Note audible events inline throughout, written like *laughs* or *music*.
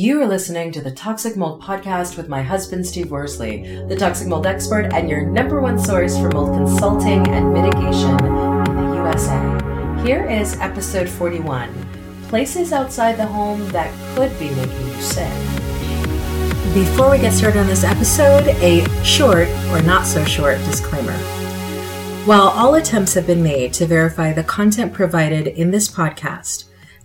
You are listening to the Toxic Mold Podcast with my husband, Steve Worsley, the toxic mold expert and your number one source for mold consulting and mitigation in the USA. Here is episode 41 Places outside the home that could be making you sick. Before we get started on this episode, a short or not so short disclaimer. While all attempts have been made to verify the content provided in this podcast,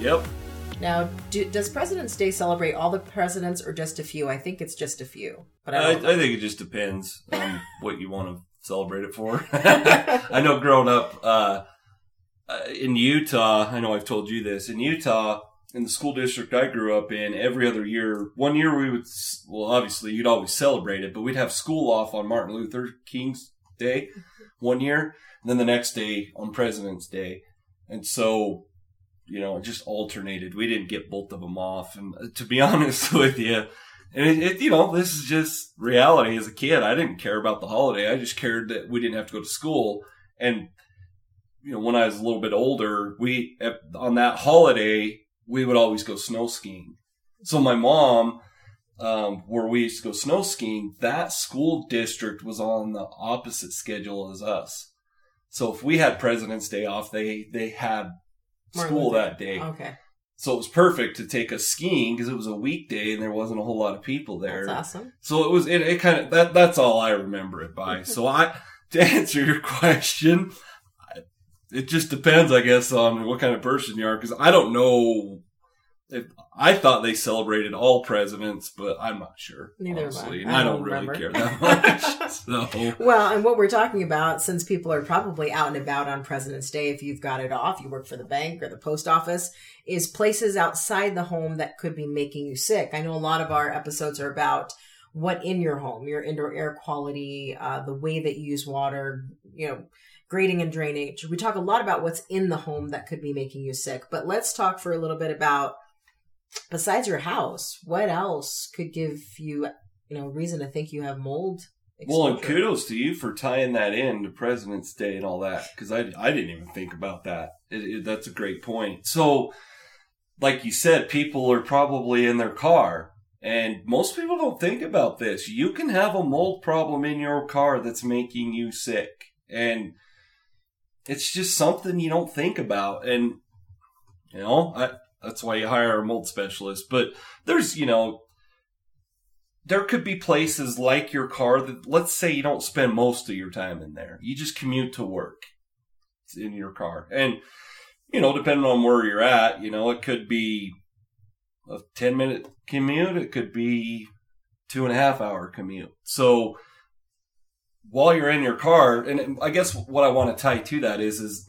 Yep. Now, do, does President's Day celebrate all the presidents or just a few? I think it's just a few. But I, I, I think it just depends on *laughs* what you want to celebrate it for. *laughs* *laughs* I know growing up uh, uh, in Utah, I know I've told you this. In Utah, in the school district I grew up in, every other year, one year we would, well, obviously you'd always celebrate it, but we'd have school off on Martin Luther King's Day one year, and then the next day on President's Day. And so you know, just alternated. We didn't get both of them off. And uh, to be *laughs* honest with you, and it, it, you know, this is just reality as a kid. I didn't care about the holiday. I just cared that we didn't have to go to school. And, you know, when I was a little bit older, we, on that holiday, we would always go snow skiing. So my mom, um, where we used to go snow skiing, that school district was on the opposite schedule as us. So if we had President's Day off, they, they had school that day. Okay. So it was perfect to take us skiing because it was a weekday and there wasn't a whole lot of people there. That's awesome. So it was it, it kind of that that's all I remember it by. *laughs* so I to answer your *laughs* question, it just depends, I guess, on what kind of person you are because I don't know I thought they celebrated all presidents, but I'm not sure. Neither honestly. I. I, don't, don't really care that much. *laughs* so. Well, and what we're talking about, since people are probably out and about on President's Day, if you've got it off, you work for the bank or the post office, is places outside the home that could be making you sick. I know a lot of our episodes are about what in your home, your indoor air quality, uh, the way that you use water, you know, grading and drainage. We talk a lot about what's in the home that could be making you sick, but let's talk for a little bit about besides your house, what else could give you, you know, reason to think you have mold? Exposure? Well, and kudos to you for tying that in to President's Day and all that, because I, I didn't even think about that. It, it, that's a great point. So, like you said, people are probably in their car, and most people don't think about this. You can have a mold problem in your car that's making you sick, and it's just something you don't think about. And you know, I that's why you hire a mold specialist. But there's, you know, there could be places like your car that, let's say you don't spend most of your time in there. You just commute to work in your car. And, you know, depending on where you're at, you know, it could be a 10 minute commute. It could be two and a half hour commute. So while you're in your car, and I guess what I want to tie to that is, is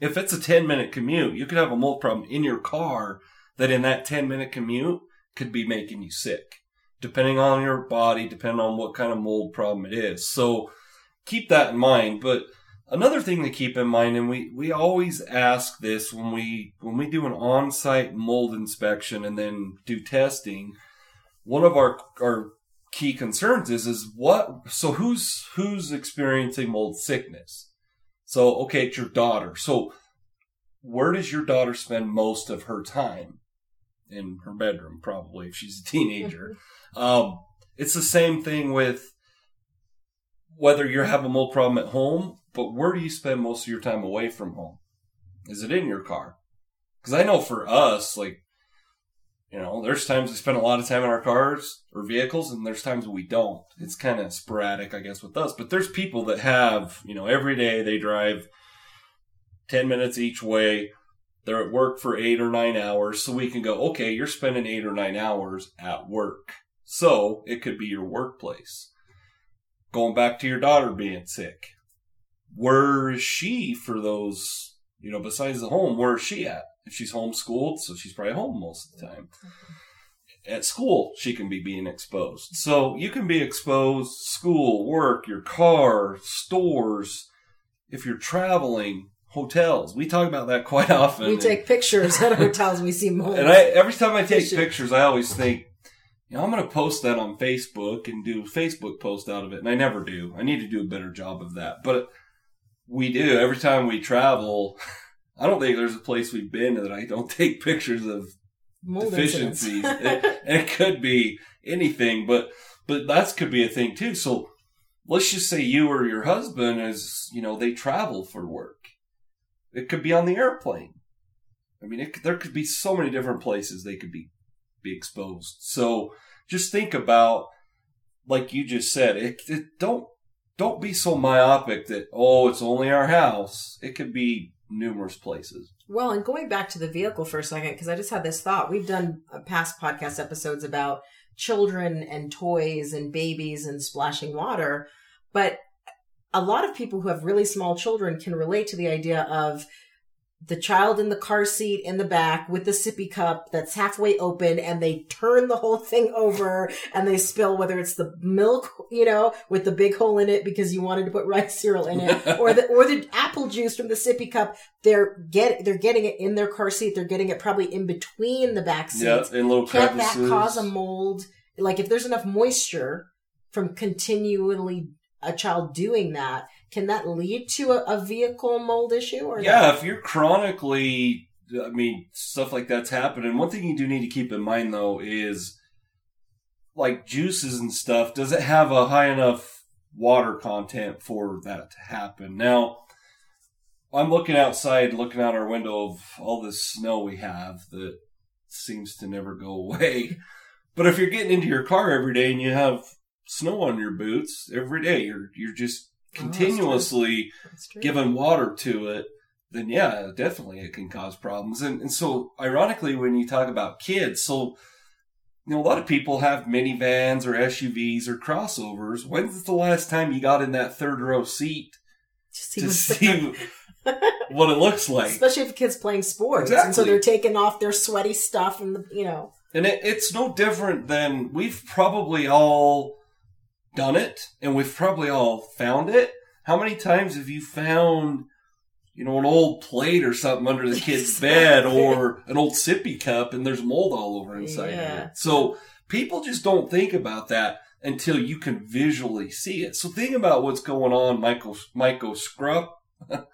if it's a 10 minute commute, you could have a mold problem in your car that in that 10 minute commute could be making you sick, depending on your body, depending on what kind of mold problem it is. So keep that in mind. But another thing to keep in mind, and we, we always ask this when we when we do an on-site mold inspection and then do testing. One of our our key concerns is is what so who's who's experiencing mold sickness so okay it's your daughter. So where does your daughter spend most of her time? In her bedroom probably if she's a teenager. *laughs* Um, it's the same thing with whether you're having a mold problem at home but where do you spend most of your time away from home? Is it in your car? Because i know for us like you know, there's times we spend a lot of time in our cars or vehicles, and there's times we don't. It's kind of sporadic, I guess, with us. But there's people that have, you know, every day they drive 10 minutes each way. They're at work for eight or nine hours. So we can go, okay, you're spending eight or nine hours at work. So it could be your workplace. Going back to your daughter being sick. Where is she for those, you know, besides the home, where is she at? If she's homeschooled, so she's probably home most of the time. At school, she can be being exposed. So you can be exposed school, work, your car, stores, if you're traveling, hotels. We talk about that quite often. We take pictures at *laughs* hotels. We see mold. And I, every time I take pictures, I always think, you know, I'm going to post that on Facebook and do a Facebook post out of it. And I never do. I need to do a better job of that. But we do. Every time we travel, *laughs* I don't think there's a place we've been that I don't *laughs* take pictures of Mold deficiencies. it, it could be anything, but but that could be a thing too. So let's just say you or your husband is, you know, they travel for work. It could be on the airplane. I mean, it, there could be so many different places they could be be exposed. So just think about, like you just said, it, it don't don't be so myopic that oh, it's only our house. It could be numerous places. Well, and going back to the vehicle for a second, because I just had this thought. We've done uh, past podcast episodes about children and toys and babies and splashing water, but a lot of people who have really small children can relate to the idea of the child in the car seat in the back with the sippy cup that's halfway open and they turn the whole thing over and they spill whether it's the milk, you know, with the big hole in it because you wanted to put rice cereal in it *laughs* or the or the apple juice from the sippy cup. They're get they're getting it in their car seat. They're getting it probably in between the back seats. Yeah, in little Can't that cause a mold? Like if there's enough moisture from continually a child doing that, can that lead to a, a vehicle mold issue? Or yeah, if you're chronically, I mean, stuff like that's happening. One thing you do need to keep in mind though is like juices and stuff. Does it have a high enough water content for that to happen? Now, I'm looking outside, looking out our window of all this snow we have that seems to never go *laughs* away. But if you're getting into your car every day and you have snow on your boots every day, you're you're just Oh, continuously oh, giving water to it, then yeah, definitely it can cause problems. And, and so, ironically, when you talk about kids, so you know, a lot of people have minivans or SUVs or crossovers. When's the last time you got in that third row seat see to see *laughs* what it looks like? Especially if kids playing sports, exactly. and so they're taking off their sweaty stuff, and the, you know. And it, it's no different than we've probably all done it and we've probably all found it. How many times have you found, you know, an old plate or something under the kid's *laughs* bed or an old sippy cup and there's mold all over inside yeah. of it? So people just don't think about that until you can visually see it. So think about what's going on, Michael, Michael Scrupp, *laughs*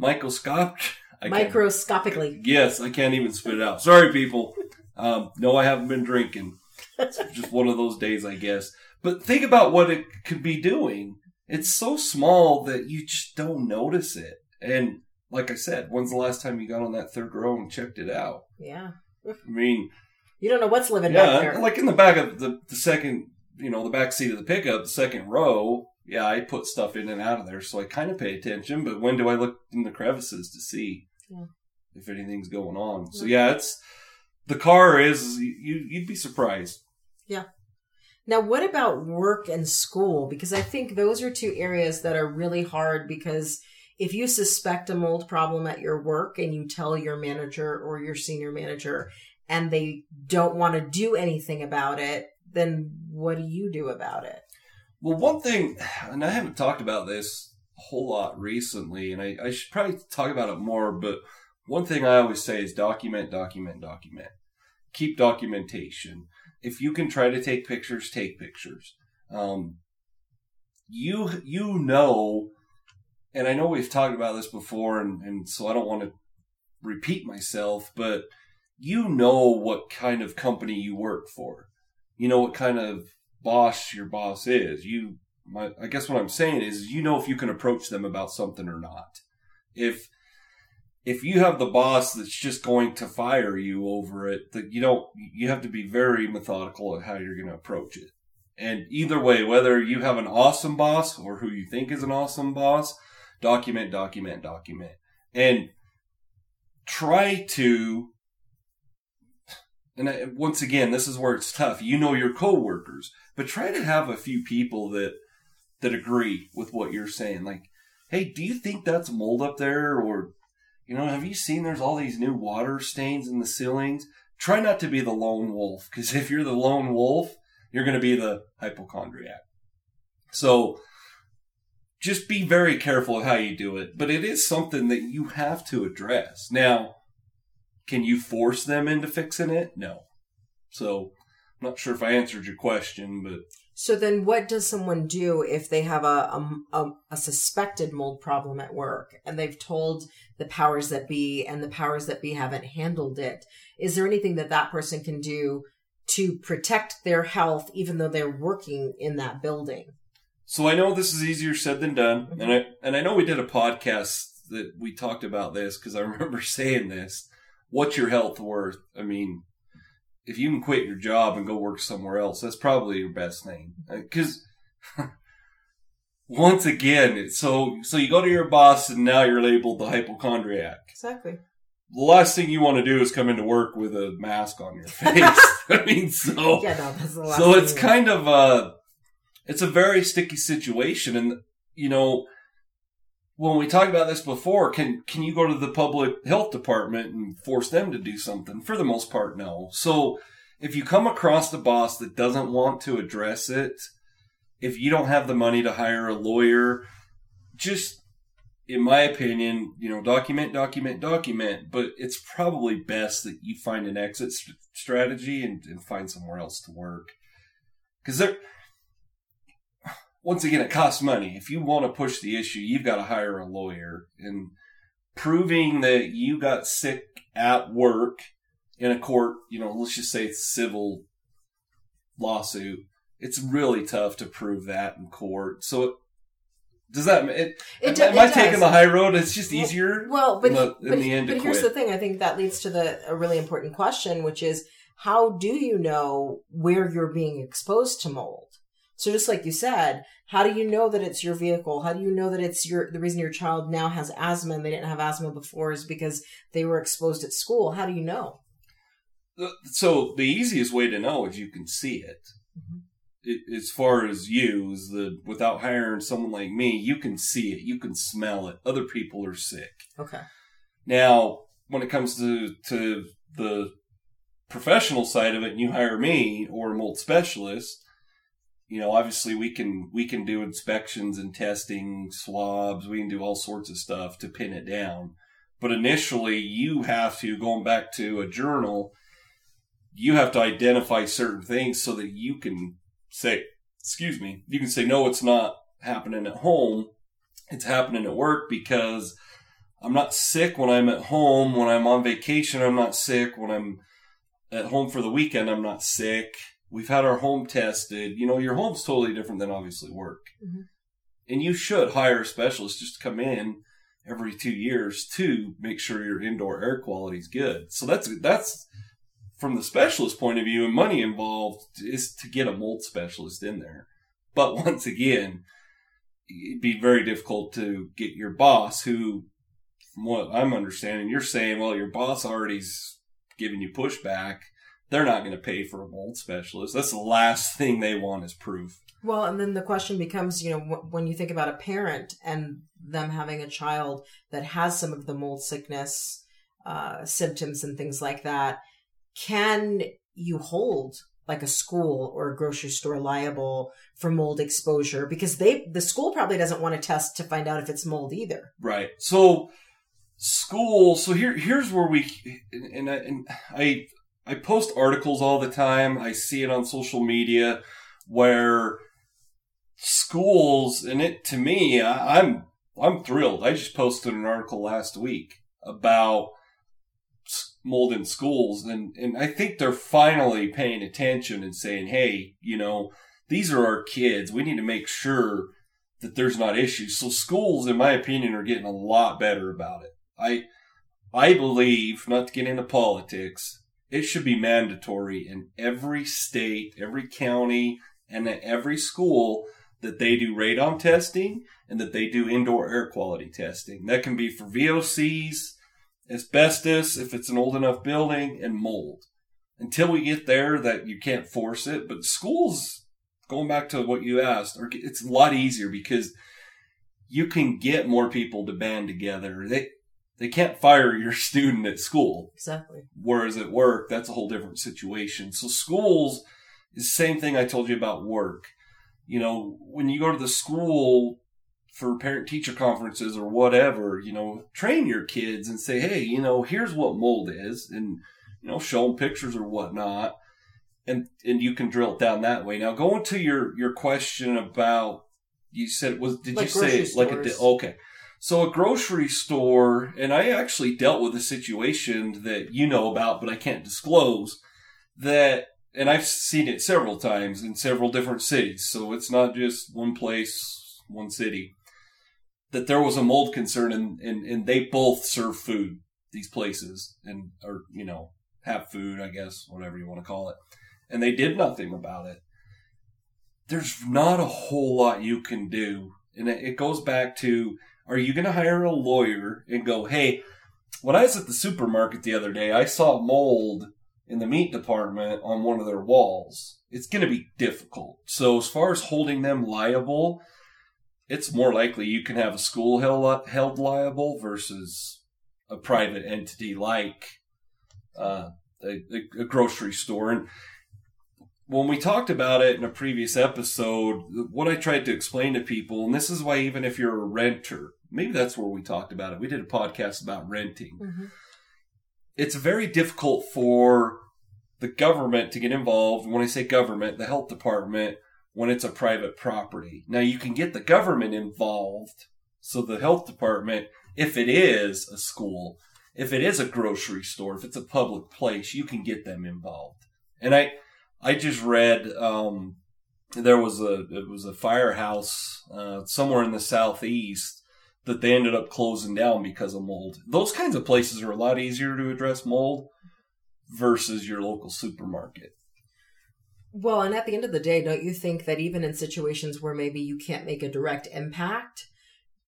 Microscop. Microscopically. Yes, I can't even spit it out. Sorry, people. Um, no, I haven't been drinking. It's just one of those days, I guess. But think about what it could be doing. It's so small that you just don't notice it. And like I said, when's the last time you got on that third row and checked it out? Yeah. I mean, you don't know what's living yeah, back there. Like in the back of the, the second, you know, the back seat of the pickup, the second row, yeah, I put stuff in and out of there, so I kind of pay attention. But when do I look in the crevices to see yeah. if anything's going on? So mm. yeah, it's the car is you you'd be surprised. Yeah. Now, what about work and school? Because I think those are two areas that are really hard because if you suspect a mold problem at your work and you tell your manager or your senior manager and they don't want to do anything about it, then what do you do about it? Well, one thing, and I haven't talked about this a whole lot recently, and I, I should probably talk about it more, but one thing I always say is document, document, document. Keep documentation. If you can try to take pictures, take pictures. Um, you you know, and I know we've talked about this before, and, and so I don't want to repeat myself, but you know what kind of company you work for. You know what kind of boss your boss is. You, my, I guess what I'm saying is, you know if you can approach them about something or not. If if you have the boss that's just going to fire you over it, that you don't, you have to be very methodical at how you're going to approach it. And either way, whether you have an awesome boss or who you think is an awesome boss, document, document, document. And try to, and once again, this is where it's tough. You know your coworkers, but try to have a few people that, that agree with what you're saying. Like, hey, do you think that's mold up there? Or, you know, have you seen there's all these new water stains in the ceilings? Try not to be the lone wolf, because if you're the lone wolf, you're going to be the hypochondriac. So just be very careful how you do it, but it is something that you have to address. Now, can you force them into fixing it? No. So I'm not sure if I answered your question, but so then what does someone do if they have a, a, a, suspected mold problem at work and they've told the powers that be and the powers that be haven't handled it? Is there anything that that person can do to protect their health even though they're working in that building. So I know this is easier said than done, mm-hmm. and I and I know we did a podcast that we talked about this because I remember *laughs* saying this. What's your health worth? I mean, if you can quit your job and go work somewhere else, that's probably your best thing. Uh, because *laughs* once again, it's so so you go to your boss and now you're labeled the hypochondriac. Exactly the last thing you want to do is come into work with a mask on your *laughs* face. *laughs* I mean, so yeah, no, that's the last so it's kind of a it's a very sticky situation, and you know when we talked about this before, can can you go to the public health department and force them to do something? For the most part, no. So if you come across a boss that doesn't want to address it, if you don't have the money to hire a lawyer, just in my opinion, you know, document, document, document, but it's probably best that you find an exit st- strategy and, and, find somewhere else to work. Because there, once again, it costs money. If you want to push the issue, you've got to hire a lawyer. And proving that you got sick at work in a court, you know, let's just say it's civil lawsuit, it's really tough to prove that in court. So it, does that it? it am I taking the high road? It's just easier. Well, but in the, in but, the end, but here's quit. the thing. I think that leads to the a really important question, which is how do you know where you're being exposed to mold? So just like you said, how do you know that it's your vehicle? How do you know that it's your the reason your child now has asthma and they didn't have asthma before is because they were exposed at school? How do you know? So the easiest way to know is you can see it. Mm-hmm as far as you is the without hiring someone like me, you can see it, you can smell it. Other people are sick. Okay. Now, when it comes to to the professional side of it, and you hire me or a mold specialist, you know, obviously we can we can do inspections and testing, swabs, we can do all sorts of stuff to pin it down. But initially, you have to going back to a journal. You have to identify certain things so that you can say, excuse me, you can say, no, it's not happening at home. It's happening at work because I'm not sick when I'm at home. When I'm on vacation, I'm not sick. When I'm at home for the weekend, I'm not sick. We've had our home tested. You know, your home's totally different than obviously work. Mm-hmm. And you should hire a specialist just to come in every two years to make sure your indoor air quality is good. So that's, that's, from the specialist point of view and money involved is to get a mold specialist in there. But *laughs* once again, it'd be very difficult to get your boss who, from what I'm understanding, you're saying, well, your boss already's giving you pushback. They're not going to pay for a mold specialist. That's the last thing they want is proof. Well, and then the question becomes, you know, when you think about a parent and them having a child that has some of the mold sickness uh, symptoms and things like that, can you hold like a school or a grocery store liable for mold exposure because they the school probably doesn't want to test to find out if it's mold either. Right. So school. So here here's where we and I, and I I post articles all the time. I see it on social media where schools and it to me I, I'm I'm thrilled. I just posted an article last week about mold in schools and and I think they're finally paying attention and saying, "Hey, you know, these are our kids. We need to make sure that there's not issues." So schools in my opinion are getting a lot better about it. I I believe, not to get into politics, it should be mandatory in every state, every county, and at every school that they do radon testing and that they do indoor air quality testing. That can be for VOCs, asbestos, if it's an old enough building, and mold. Until we get there, that you can't force it. But schools, going back to what you asked, it's a lot easier because you can get more people to band together. They they can't fire your student at school. Exactly. Whereas at work, that's a whole different situation. So schools is the same thing I told you about work. You know, when you go to the school for parent teacher conferences or whatever, you know, train your kids and say, hey, you know, here's what mold is, and you know, show them pictures or whatnot, and and you can drill it down that way. Now, going to your your question about you said was did like you say stores. like a okay. So a grocery store, and I actually dealt with a situation that you know about, but I can't disclose. That, and I've seen it several times in several different cities. So it's not just one place, one city that there was a mold concern and, and, and they both serve food, these places, and, or, you know, have food, I guess, whatever you want to call it. And they did nothing about it. There's not a whole lot you can do. And it goes back to, are you going to hire a lawyer and go, hey, when I was at the supermarket the other day, I saw mold in the meat department on one of their walls. It's going to be difficult. So as far as holding them liable, it's more likely you can have a school held, liable versus a private entity like uh, a, a, grocery store. And when we talked about it in a previous episode, what I tried to explain to people, and this is why even if you're a renter, maybe that's where we talked about it. We did a podcast about renting. Mm-hmm. It's very difficult for the government to get involved. When I say government, the health department when it's a private property. Now you can get the government involved. So the health department, if it is a school, if it is a grocery store, if it's a public place, you can get them involved. And I, I just read, um, there was a, it was a firehouse, uh, somewhere in the southeast that they ended up closing down because of mold. Those kinds of places are a lot easier to address mold versus your local supermarket. Well, and at the end of the day, don't you think that even in situations where maybe you can't make a direct impact,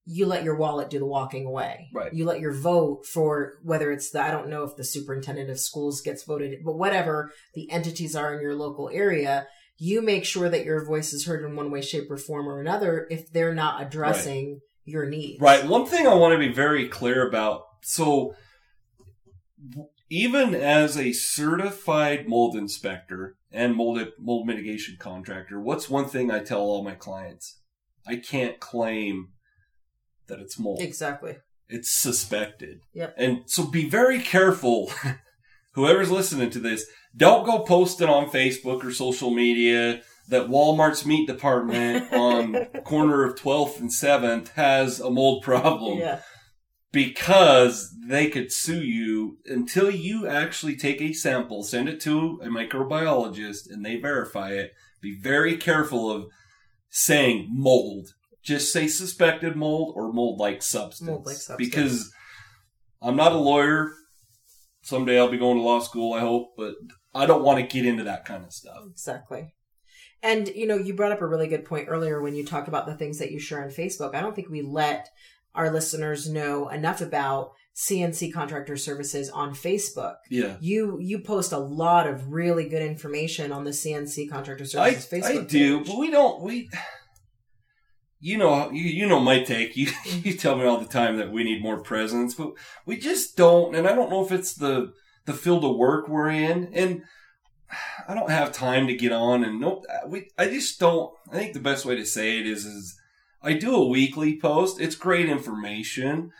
you let your wallet do the walking away. Right. You let your vote for whether it's the I don't know if the superintendent of schools gets voted, but whatever the entities are in your local area, you make sure that your voice is heard in one way, shape, or form or another if they're not addressing right. your needs. Right. One thing I want to be very clear about. So even as a certified mold inspector and mold mold mitigation contractor, what's one thing I tell all my clients? I can't claim that it's mold. Exactly. It's suspected. Yep. And so be very careful. *laughs* Whoever's listening to this, don't go posting on Facebook or social media that Walmart's meat department *laughs* on corner of 12th and 7th has a mold problem. Yeah because they could sue you until you actually take a sample, send it to a microbiologist, and they verify it. Be very careful of saying mold. Just say suspected mold or mold like substance. Mold like substance. Because I'm not a lawyer. Someday I'll be going to law school, I hope, but I don't want to get into that kind of stuff. Exactly. And you know, you brought up a really good point earlier when you talked about the things that you share on Facebook. I don't think we let our listeners know enough about CNC contractor services on Facebook. Yeah. You you post a lot of really good information on the CNC contractor services I, Facebook. I do, page. but we don't we you know you, you know my take. You *laughs* mm-hmm. you tell me all the time that we need more presence, but we just don't and I don't know if it's the the field of work we're in and I don't have time to get on and no, uh, we, I just don't, I think the best way to say it is, is I do a weekly post. It's great information,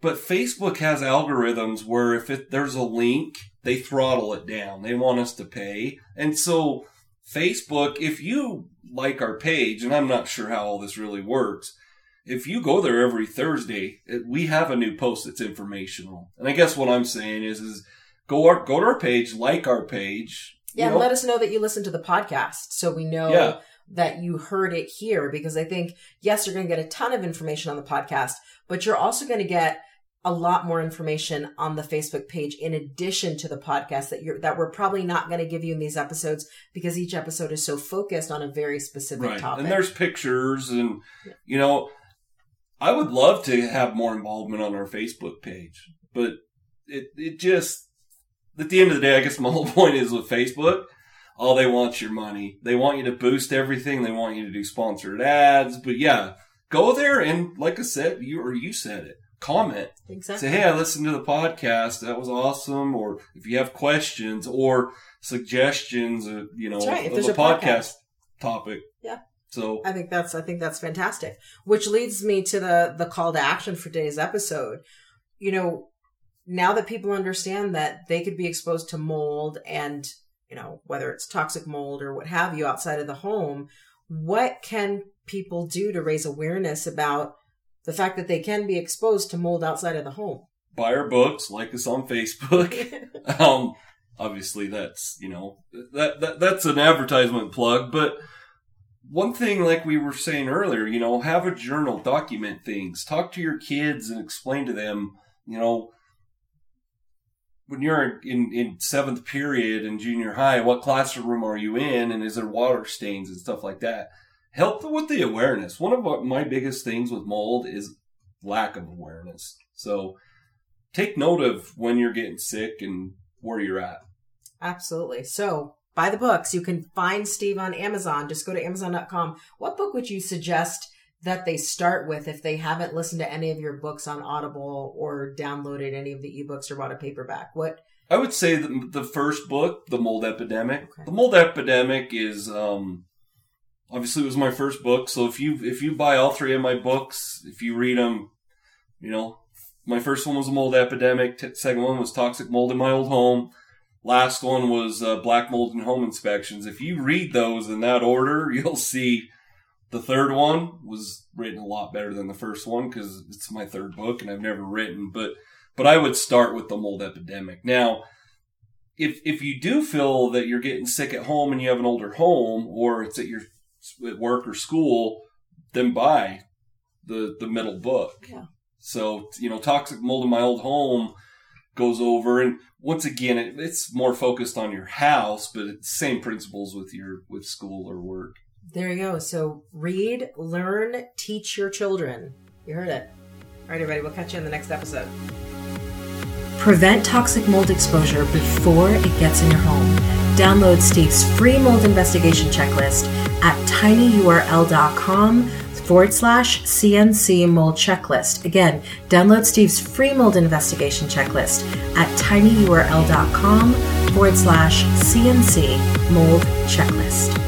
but Facebook has algorithms where if it, there's a link, they throttle it down. They want us to pay. And so Facebook, if you like our page, and I'm not sure how all this really works, if you go there every Thursday, we have a new post that's informational. And I guess what I'm saying is, is go our, go to our page, like our page. Yeah, and know. let us know that you listen to the podcast so we know yeah. that you heard it here because I think yes, you're going to get a ton of information on the podcast, but you're also going to get a lot more information on the Facebook page in addition to the podcast that you're that we're probably not going to give you in these episodes because each episode is so focused on a very specific right. topic. And there's pictures and you know I would love to have more involvement on our Facebook page, but it it just at the end of the day, I guess my *laughs* whole point is with Facebook, all they want your money. They want you to boost everything. They want you to do sponsored ads. But yeah, go there and like I said, you or you said it, comment. Exactly. Say, hey, I listened to the podcast. That was awesome. Or if you have questions or suggestions, uh, you know, right. of a, a podcast, podcast topic. Yeah. So I think that's I think that's fantastic. Which leads me to the the call to action for today's episode. You know, now that people understand that they could be exposed to mold and you know whether it's toxic mold or what have you outside of the home, what can people do to raise awareness about the fact that they can be exposed to mold outside of the home? Buy our books, like us on Facebook. *laughs* um, obviously, that's you know that, that that's an advertisement plug, but one thing, like we were saying earlier, you know, have a journal, document things, talk to your kids and explain to them, you know, when you're in, in seventh period in junior high, what classroom are you in? And is there water stains and stuff like that? Help with the awareness. One of my biggest things with mold is lack of awareness. So take note of when you're getting sick and where you're at. Absolutely. So buy the books. You can find Steve on Amazon. Just go to Amazon.com. What book would you suggest that they start with if they haven't listened to any of your books on Audible or downloaded any of the ebooks or bought a paperback? What I would say the, the first book, The Mold Epidemic. Okay. The Mold Epidemic is um, obviously it was my first book. So if you if you buy all three of my books, if you read them, you know, my first one was mold epidemic. T- second one was toxic mold in my old home. Last one was uh, black mold and home inspections. If you read those in that order, *laughs* you'll see the third one was written a lot better than the first one because it's my third book and I've never written. But but I would start with the mold epidemic. Now, if if you do feel that you're getting sick at home and you have an older home or it's at your at work or school, then buy the the middle book. Yeah. So you know, toxic mold in my old home goes over and once again it, it's more focused on your house but it's same principles with your with school or work. There you go. So read learn teach your children. You heard it. All right everybody we'll catch you in the next episode. Prevent toxic mold exposure before it gets in your home download steve's free mold investigation checklist at tinyurl.com forward slash CNC mold checklist. Again, download Steve's free mold investigation checklist at tinyurl.com forward slash CNC mold checklist.